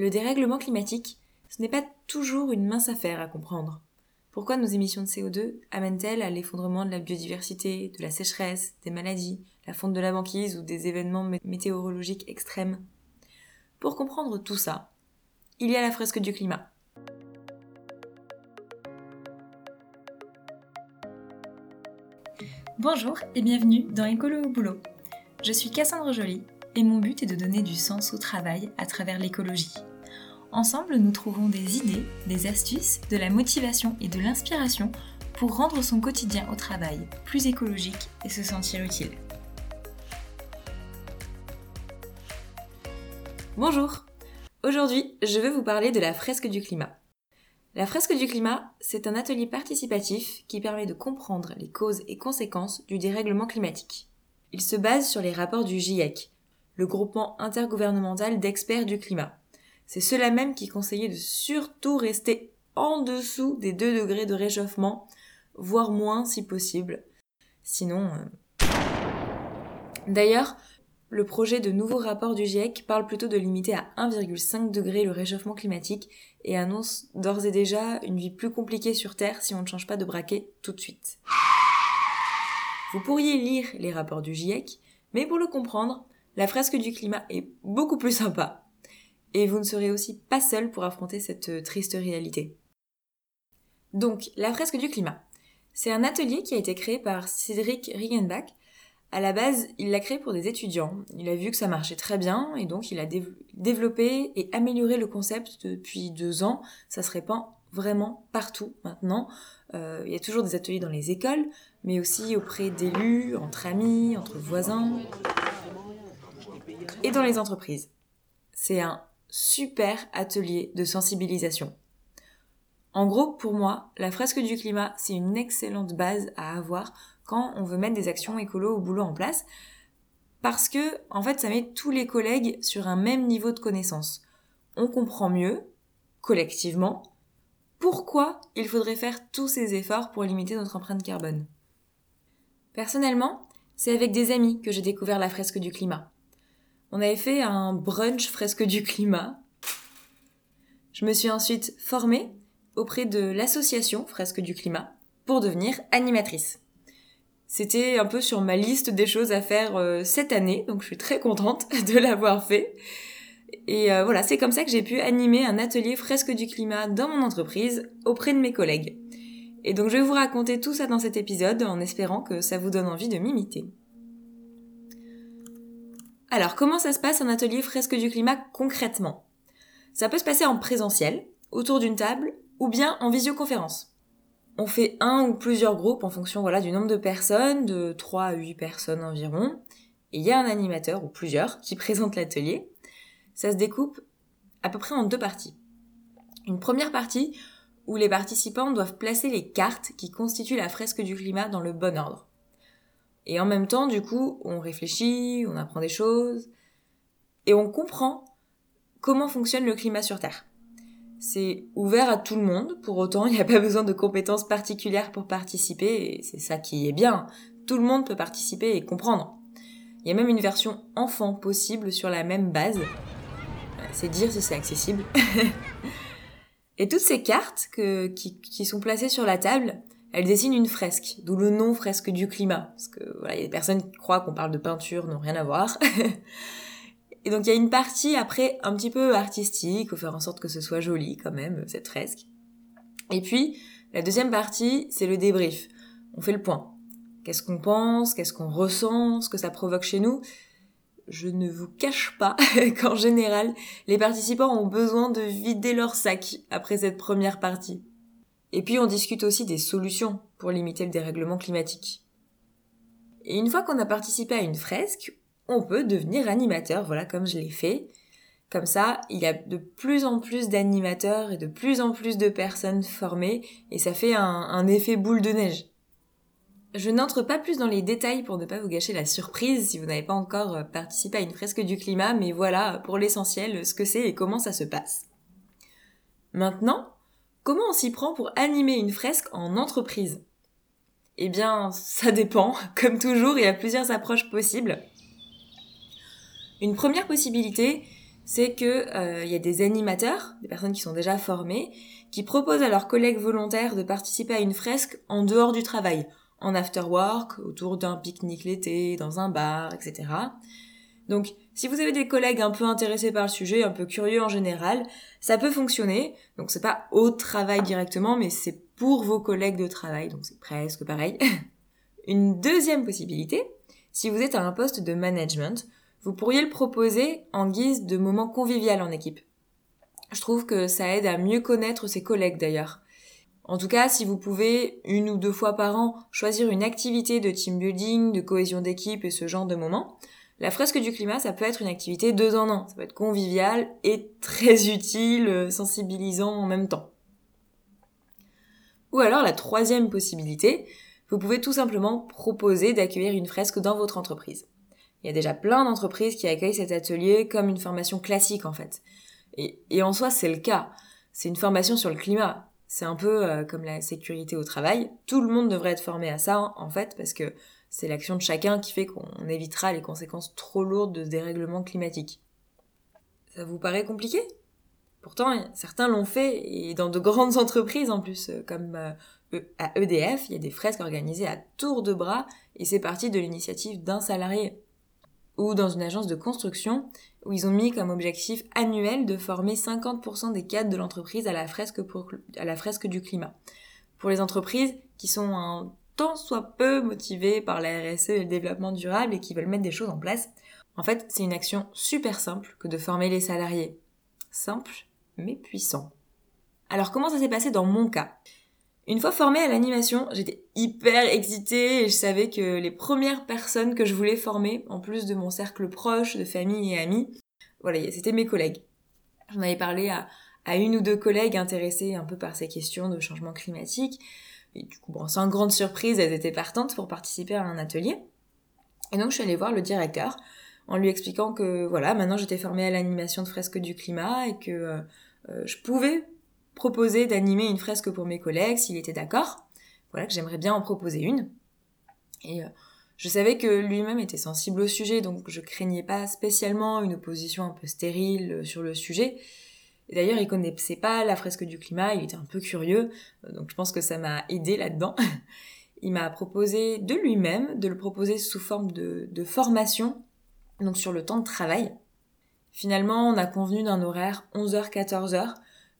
Le dérèglement climatique, ce n'est pas toujours une mince affaire à comprendre. Pourquoi nos émissions de CO2 amènent-elles à l'effondrement de la biodiversité, de la sécheresse, des maladies, la fonte de la banquise ou des événements météorologiques extrêmes? Pour comprendre tout ça, il y a la fresque du climat. Bonjour et bienvenue dans Écolo au boulot. Je suis Cassandre Joly et mon but est de donner du sens au travail à travers l'écologie. Ensemble, nous trouvons des idées, des astuces, de la motivation et de l'inspiration pour rendre son quotidien au travail plus écologique et se sentir utile. Bonjour Aujourd'hui, je veux vous parler de la fresque du climat. La fresque du climat, c'est un atelier participatif qui permet de comprendre les causes et conséquences du dérèglement climatique. Il se base sur les rapports du GIEC, le groupement intergouvernemental d'experts du climat. C'est cela même qui conseillait de surtout rester en dessous des 2 degrés de réchauffement, voire moins si possible. Sinon... Euh, D'ailleurs, le projet de nouveau rapport du GIEC parle plutôt de limiter à 1,5 degré le réchauffement climatique et annonce d'ores et déjà une vie plus compliquée sur Terre si on ne change pas de braquet tout de suite. Vous pourriez lire les rapports du GIEC, mais pour le comprendre, la fresque du climat est beaucoup plus sympa. Et vous ne serez aussi pas seul pour affronter cette euh, triste réalité. Donc, la fresque du climat. C'est un atelier qui a été créé par Cédric Riegenbach. À la base, il l'a créé pour des étudiants. Il a vu que ça marchait très bien et donc il a développé et amélioré le concept depuis deux ans. Ça se répand vraiment partout maintenant. Euh, il y a toujours des ateliers dans les écoles, mais aussi auprès d'élus, entre amis, entre voisins et dans les entreprises. C'est un super atelier de sensibilisation. En gros, pour moi, la fresque du climat, c'est une excellente base à avoir quand on veut mettre des actions écolo au boulot en place, parce que, en fait, ça met tous les collègues sur un même niveau de connaissance. On comprend mieux, collectivement, pourquoi il faudrait faire tous ces efforts pour limiter notre empreinte carbone. Personnellement, c'est avec des amis que j'ai découvert la fresque du climat. On avait fait un brunch fresque du climat. Je me suis ensuite formée auprès de l'association Fresque du climat pour devenir animatrice. C'était un peu sur ma liste des choses à faire euh, cette année, donc je suis très contente de l'avoir fait. Et euh, voilà, c'est comme ça que j'ai pu animer un atelier fresque du climat dans mon entreprise auprès de mes collègues. Et donc je vais vous raconter tout ça dans cet épisode en espérant que ça vous donne envie de m'imiter. Alors, comment ça se passe un atelier fresque du climat concrètement? Ça peut se passer en présentiel, autour d'une table, ou bien en visioconférence. On fait un ou plusieurs groupes en fonction du nombre de personnes, de 3 à 8 personnes environ, et il y a un animateur ou plusieurs qui présente l'atelier. Ça se découpe à peu près en deux parties. Une première partie où les participants doivent placer les cartes qui constituent la fresque du climat dans le bon ordre. Et en même temps, du coup, on réfléchit, on apprend des choses, et on comprend comment fonctionne le climat sur Terre. C'est ouvert à tout le monde, pour autant, il n'y a pas besoin de compétences particulières pour participer, et c'est ça qui est bien. Tout le monde peut participer et comprendre. Il y a même une version enfant possible sur la même base. C'est dire si c'est accessible. et toutes ces cartes qui, qui sont placées sur la table, elle dessine une fresque, d'où le nom fresque du climat, parce que voilà, il y a des personnes qui croient qu'on parle de peinture, n'ont rien à voir. et donc il y a une partie après un petit peu artistique, faut faire en sorte que ce soit joli quand même cette fresque. Et puis la deuxième partie, c'est le débrief. On fait le point. Qu'est-ce qu'on pense, qu'est-ce qu'on ressent, ce que ça provoque chez nous? Je ne vous cache pas qu'en général, les participants ont besoin de vider leur sac après cette première partie. Et puis on discute aussi des solutions pour limiter le dérèglement climatique. Et une fois qu'on a participé à une fresque, on peut devenir animateur, voilà comme je l'ai fait. Comme ça, il y a de plus en plus d'animateurs et de plus en plus de personnes formées et ça fait un, effet boule de neige. Je n'entre pas plus dans les détails pour ne pas vous gâcher la surprise si vous n'avez pas encore participé à une fresque du climat, mais voilà pour l'essentiel ce que c'est et comment ça se passe. Maintenant, Comment on s'y prend pour animer une fresque en entreprise? Eh bien, ça dépend. Comme toujours, il y a plusieurs approches possibles. Une première possibilité, c'est que il y a des animateurs, des personnes qui sont déjà formées, qui proposent à leurs collègues volontaires de participer à une fresque en dehors du travail, en after work, autour d'un pique-nique l'été, dans un bar, etc. Donc, si vous avez des collègues un peu intéressés par le sujet, un peu curieux en général, ça peut fonctionner. Donc, c'est pas au travail directement, mais c'est pour vos collègues de travail, donc c'est presque pareil. Une deuxième possibilité, si vous êtes à un poste de management, vous pourriez le proposer en guise de moment convivial en équipe. Je trouve que ça aide à mieux connaître ses collègues d'ailleurs. En tout cas, si vous pouvez, une ou deux fois par an, choisir une activité de team building, de cohésion d'équipe et ce genre de moments, la fresque du climat, ça peut être une activité deux en un. Ça peut être convivial et très utile, euh, sensibilisant en même temps. Ou alors la troisième possibilité, vous pouvez tout simplement proposer d'accueillir une fresque dans votre entreprise. Il y a déjà plein d'entreprises qui accueillent cet atelier comme une formation classique en fait. Et, en soi, c'est le cas. C'est une formation sur le climat. C'est un peu euh, comme la sécurité au travail. Tout le monde devrait être formé à ça en fait parce que c'est l'action de chacun qui fait qu'on évitera les conséquences trop lourdes de ce dérèglement climatique. Ça vous paraît compliqué? Pourtant, certains l'ont fait, et dans de grandes entreprises en plus, comme euh, e, à EDF, il y a des fresques organisées à tour de bras, et c'est parti de l'initiative d'un salarié. Ou dans une agence de construction, où ils ont mis comme objectif annuel de former 50% des cadres de l'entreprise à, la fresque à la fresque du climat. Pour les entreprises qui sont un soit peu motivés par la RSE et le développement durable et qui veulent mettre des choses en place. En fait, c'est une action super simple que de former les salariés. Simple, mais puissant. Alors comment ça s'est passé dans mon cas? Une fois formée à l'animation, j'étais hyper excitée et je savais que les premières personnes que je voulais former, en plus de mon cercle proche, de famille et amis, voilà, c'était mes collègues. J'en avais parlé à, à une ou deux collègues intéressés un peu par ces questions de changement climatique et du coup, bon, sans grande surprise, elles étaient partantes pour participer à un atelier. Et donc, je suis allée voir le directeur en lui expliquant que, voilà, maintenant j'étais formée à l'animation de fresques du climat et que euh, euh, je pouvais proposer d'animer une fresque pour mes collègues s'il était d'accord. Voilà, que j'aimerais bien en proposer une. Et euh, je savais que lui-même était sensible au sujet, donc je craignais pas spécialement une opposition un peu stérile sur le sujet d'ailleurs, il connaissait pas la fresque du climat, il était un peu curieux, euh, donc je pense que ça m'a aidé là-dedans. il m'a proposé de lui-même de le proposer sous forme de, de formation, donc sur le temps de travail. Finalement, on a convenu d'un horaire 11h-14h,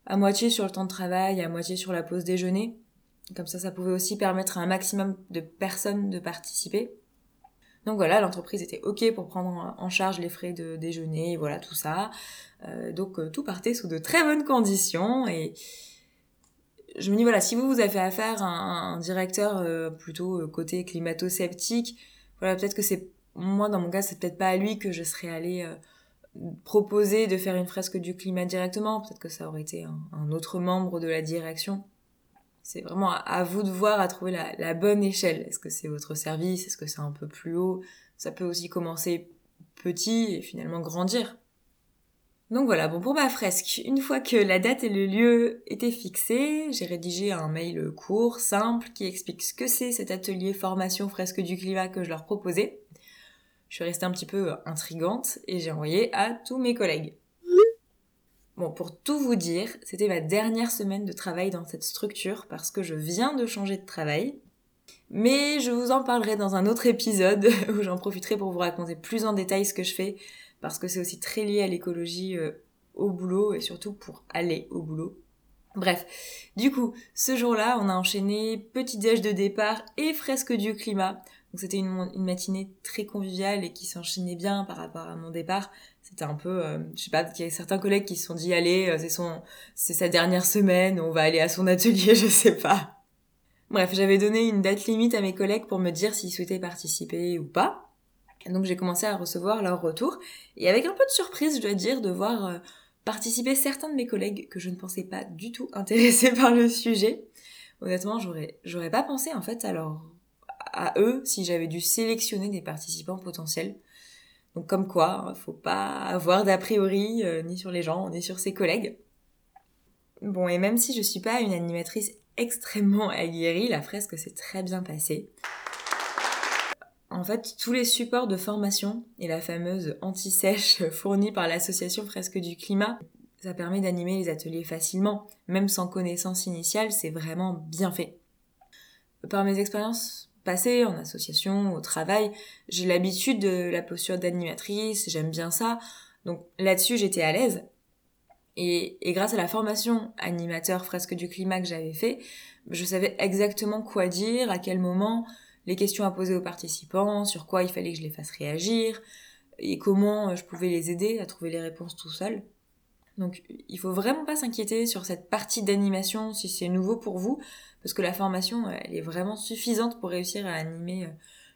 à moitié sur le temps de travail, à moitié sur la pause déjeuner. Comme ça, ça pouvait aussi permettre à un maximum de personnes de participer. Donc voilà, l'entreprise était ok pour prendre en charge les frais de déjeuner, voilà tout ça. Euh, donc euh, tout partait sous de très bonnes conditions et je me dis voilà, si vous vous avez affaire à un, directeur euh, plutôt côté climato-sceptique, voilà peut-être que c'est moi dans mon cas c'est peut-être pas à lui que je serais allée proposer de faire une fresque du climat directement, peut-être que ça aurait été un autre membre de la direction c'est vraiment à, vous de voir à trouver la, bonne échelle. Est-ce que c'est votre service? Est-ce que c'est un peu plus haut? Ça peut aussi commencer petit et finalement grandir. Donc voilà, bon pour ma fresque, une fois que la date et le lieu étaient fixés, j'ai rédigé un mail court, simple, qui explique ce que c'est cet atelier formation fresque du climat que je leur proposais. Je suis restée un petit peu intrigante et j'ai envoyé à tous mes collègues. Bon, pour tout vous dire, c'était ma dernière semaine de travail dans cette structure parce que je viens de changer de travail. Mais je vous en parlerai dans un autre épisode où j'en profiterai pour vous raconter plus en détail ce que je fais parce que c'est aussi très lié à l'écologie euh, au boulot et surtout pour aller au boulot. Bref, du coup, ce jour-là, on a enchaîné petit déj de départ et fresque du climat. Donc c'était une, matinée très conviviale et qui s'enchaînait bien par rapport à mon départ. C'était un peu euh, je sais pas il y a certains collègues qui se sont dit allez euh, c'est son c'est sa dernière semaine on va aller à son atelier je sais pas. Bref j'avais donné une date limite à mes collègues pour me dire s'ils souhaitaient participer ou pas. Donc j'ai commencé à recevoir leur retour. Et avec un peu de surprise je dois dire de voir euh, participer certains de mes collègues que je ne pensais pas du tout intéressés par le sujet. Honnêtement j'aurais j'aurais pas pensé en fait alors à eux si j'avais dû sélectionner des participants potentiels donc comme quoi, hein, faut pas avoir d'a priori euh, ni sur les gens ni sur ses collègues. Bon, et même si je suis pas une animatrice extrêmement aguerrie, la fresque s'est très bien passée. en fait, tous les supports de formation et la fameuse anti-sèche fournie par l'association Fresque du Climat, ça permet d'animer les ateliers facilement. Même sans connaissance initiale, c'est vraiment bien fait. Par mes expériences passées en association, au travail, j'ai l'habitude de la posture d'animatrice, j'aime bien ça. Donc là-dessus, j'étais à l'aise. Et, et, grâce à la formation animateur fresque du climat que j'avais fait, je savais exactement quoi dire, à quel moment, les questions à poser aux participants, sur quoi il fallait que je les fasse réagir, et comment je pouvais les aider à trouver les réponses tout seul. Donc il faut vraiment pas s'inquiéter sur cette partie d'animation si c'est nouveau pour vous, parce que la formation elle est vraiment suffisante pour réussir à animer euh,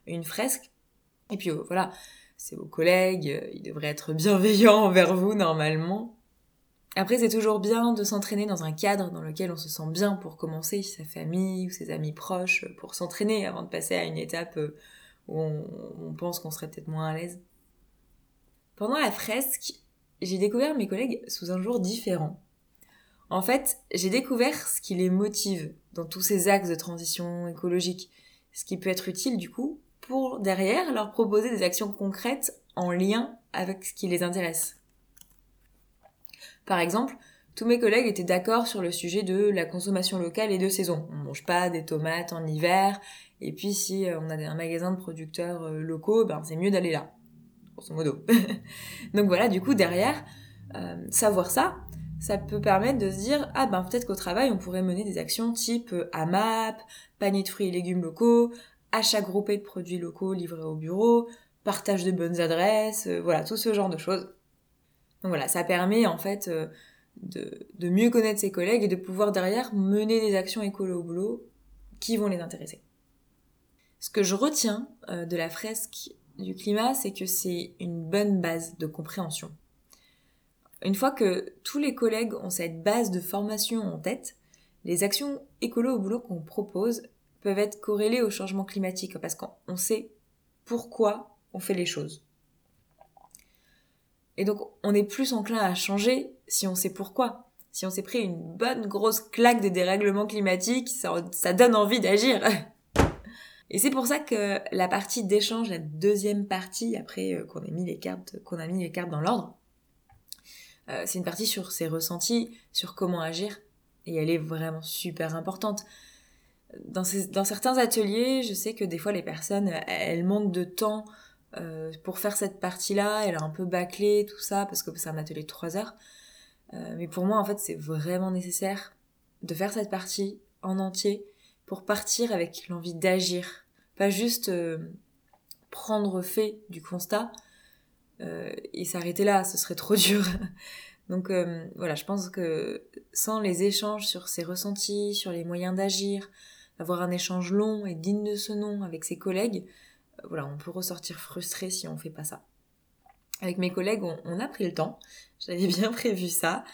une fresque. Et puis euh, voilà, c'est vos collègues, euh, ils devraient être bienveillants envers vous normalement. Après, c'est toujours bien de s'entraîner dans un cadre dans lequel on se sent bien pour commencer, sa famille ou ses amis proches, pour s'entraîner avant de passer à une étape où on pense qu'on serait peut-être moins à l'aise. Pendant la fresque, j'ai découvert mes collègues sous un jour différent. En fait, j'ai découvert ce qui les motive dans tous ces axes de transition écologique, ce qui peut être utile du coup pour derrière leur proposer des actions concrètes en lien avec ce qui les intéresse. Par exemple, tous mes collègues étaient d'accord sur le sujet de la consommation locale et de saison. On mange pas des tomates en hiver, et puis si euh, on a un magasin de producteurs euh, locaux, ben c'est mieux d'aller là grosso modo. Donc voilà, du coup, derrière, euh, savoir ça, ça peut permettre de se dire, ah ben peut-être qu'au travail, on pourrait mener des actions type euh, AMAP, panier de fruits et légumes locaux, achat groupé de produits locaux livrés au bureau, partage de bonnes adresses, euh, voilà, tout ce genre de choses. Donc voilà, ça permet en fait de, de, mieux connaître ses collègues et de pouvoir derrière mener des actions écolo boulot qui vont les intéresser. Ce que je retiens de la fresque du climat, c'est que c'est une bonne base de compréhension. Une fois que tous les collègues ont cette base de formation en tête, les actions écolo au boulot qu'on propose peuvent être corrélées au changement climatique parce qu'on sait pourquoi on fait les choses. Et donc on est plus enclin à changer si on sait pourquoi. Si on s'est pris une bonne grosse claque de dérèglement climatique, ça, donne envie d'agir. Et c'est pour ça que la partie d'échange, la deuxième partie, après euh, qu'on ait mis les cartes, qu'on a mis les cartes dans l'ordre, euh, c'est une partie sur ses ressentis, sur comment agir, et elle est vraiment super importante. Dans, dans certains ateliers, je sais que des fois les personnes, elles manquent de temps euh, pour faire cette partie-là, elle est un peu bâclée, tout ça, parce que c'est un atelier de 3 heures. mais pour moi, en fait, c'est vraiment nécessaire de faire cette partie en entier pour partir avec l'envie d'agir, pas juste euh, prendre fait du constat euh, et s'arrêter là, ce serait trop dur. Donc euh, voilà, je pense que sans les échanges sur ses ressentis, sur les moyens d'agir, d'avoir un échange long et digne de ce nom avec ses collègues, voilà, on peut ressortir frustré si on fait pas ça. Avec mes collègues, on, on a pris le temps, j'avais bien prévu ça,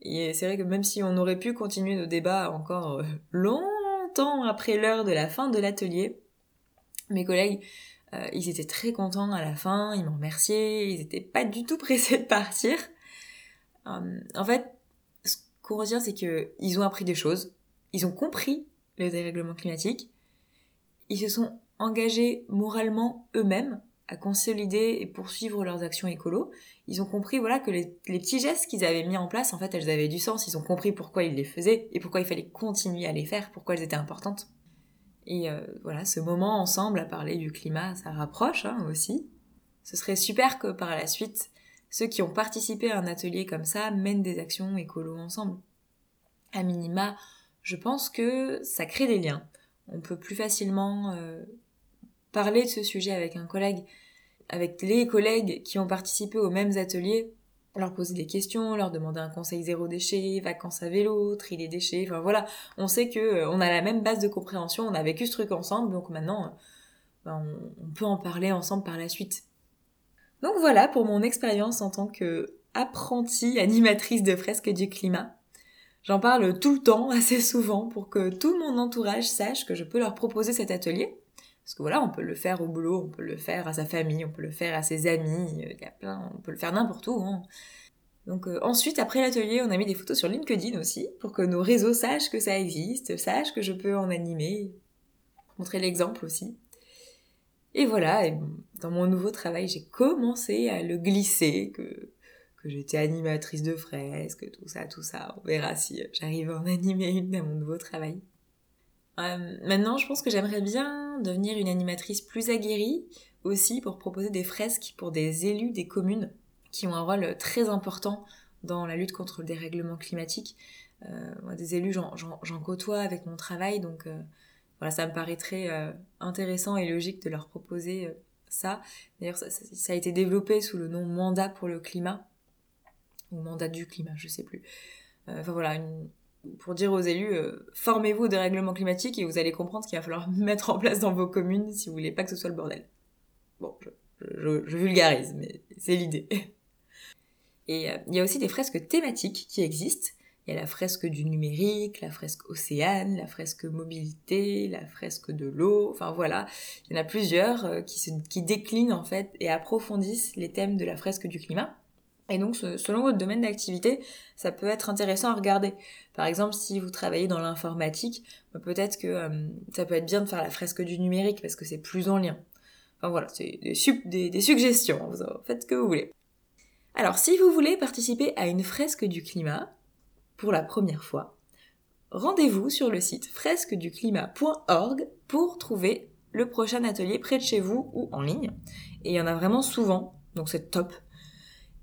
et c'est vrai que même si on aurait pu continuer nos débats encore longs, après l'heure de la fin de l'atelier. Mes collègues, euh, ils étaient très contents à la fin, ils m'ont remercié, ils étaient pas du tout pressés de partir. Euh, en fait, ce qu'on retient, c'est que ils ont appris des choses, ils ont compris le dérèglement climatique, ils se sont engagés moralement eux-mêmes à consolider et poursuivre leurs actions écolo. Ils ont compris voilà que les, petits gestes qu'ils avaient mis en place, en fait, elles avaient du sens. Ils ont compris pourquoi ils les faisaient et pourquoi il fallait continuer à les faire, pourquoi elles étaient importantes. Et euh, voilà, ce moment ensemble à parler du climat, ça rapproche hein, aussi. Ce serait super que par la suite, ceux qui ont participé à un atelier comme ça mènent des actions écolo ensemble. À minima, je pense que ça crée des liens. On peut plus facilement euh, parler de ce sujet avec un collègue, avec les collègues qui ont participé aux mêmes ateliers, leur poser des questions, leur demander un conseil zéro déchet, vacances à vélo, tri les déchets, enfin voilà, on sait que euh, on a la même base de compréhension, on a vécu ce truc ensemble, donc maintenant euh, ben, on, peut en parler ensemble par la suite. Donc voilà pour mon expérience en tant que apprentie animatrice de fresques du climat. J'en parle tout le temps, assez souvent, pour que tout mon entourage sache que je peux leur proposer cet atelier. Parce que voilà, on peut le faire au boulot, on peut le faire à sa famille, on peut le faire à ses amis, il y a plein, on peut le faire n'importe où. Hein. Donc euh, ensuite, après l'atelier, on a mis des photos sur LinkedIn aussi, pour que nos réseaux sachent que ça existe, sachent que je peux en animer, montrer l'exemple aussi. Et voilà, dans mon nouveau travail, j'ai commencé à le glisser, que, que j'étais animatrice de fresques, tout ça, tout ça. On verra si j'arrive à en animer une dans mon nouveau travail. Euh, maintenant, je pense que j'aimerais bien devenir une animatrice plus aguerrie aussi pour proposer des fresques pour des élus des communes qui ont un rôle très important dans la lutte contre le dérèglement climatique. Euh, des élus, j'en côtoie avec mon travail, donc euh, voilà, ça me paraîtrait euh, intéressant et logique de leur proposer ça. D'ailleurs, ça, a été développé sous le nom mandat pour le climat, ou mandat du climat, je sais plus. Enfin voilà, une, pour dire aux élus, formez-vous au dérèglement climatique et vous allez comprendre ce qu'il va falloir mettre en place dans vos communes si vous voulez pas que ce soit le bordel. Bon, je, vulgarise, mais c'est l'idée. Et il y a aussi des fresques thématiques qui existent. Il y a la fresque du numérique, la fresque océane, la fresque mobilité, la fresque de l'eau, enfin voilà, il y en a plusieurs euh, qui déclinent en fait et approfondissent les thèmes de la fresque du climat. Et donc, selon votre domaine d'activité, ça peut être intéressant à regarder. Par exemple, si vous travaillez dans l'informatique, bah, peut-être que euh, ça peut être bien de faire la fresque du numérique parce que c'est plus en lien. Enfin voilà, c'est des, suggestions, faites ce que vous voulez. Alors, si vous voulez participer à une fresque du climat, pour la première fois, rendez-vous sur le site fresqueduclimat.org pour trouver le prochain atelier près de chez vous ou en ligne. Et il y en a vraiment souvent, donc c'est top.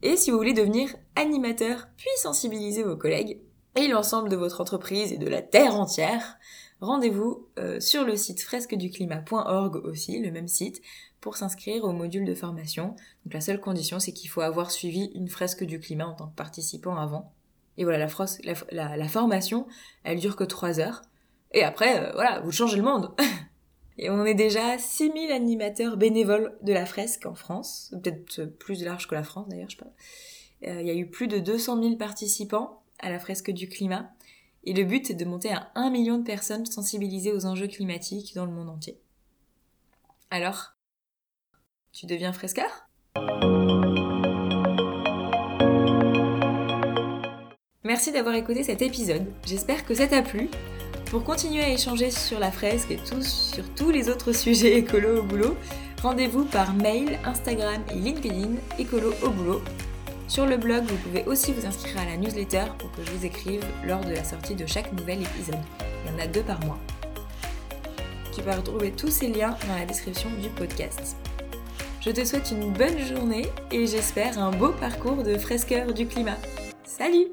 Et si vous voulez devenir animateur puis sensibiliser vos collègues et l'ensemble de votre entreprise et de la Terre entière, rendez-vous euh, sur le site fresqueduclimat.org aussi, le même site, pour s'inscrire au module de formation. Donc la seule condition, c'est qu'il faut avoir suivi une fresque du climat en tant que participant avant. Et voilà, la, formation, elle dure que 3 heures. Et après, euh, voilà, vous changez le monde. Et on est déjà 6000 animateurs bénévoles de la fresque en France, peut-être plus large que la France d'ailleurs, je sais pas. Euh, il y a eu plus de 200 000 participants à la fresque du climat. Et le but, c'est de monter à 1 million de personnes sensibilisées aux enjeux climatiques dans le monde entier. Alors, tu deviens fresqueur? Merci d'avoir écouté cet épisode, j'espère que ça t'a plu. Pour continuer à échanger sur la fresque et sur tous les autres sujets écolo au boulot, rendez-vous par mail, Instagram et LinkedIn écolo au boulot. Sur le blog, vous pouvez aussi vous inscrire à la newsletter pour que je vous écrive lors de la sortie de chaque nouvel épisode. Il y en a deux par mois. Tu peux retrouver tous ces liens dans la description du podcast. Je te souhaite une bonne journée et j'espère un beau parcours de fresqueur du climat. Salut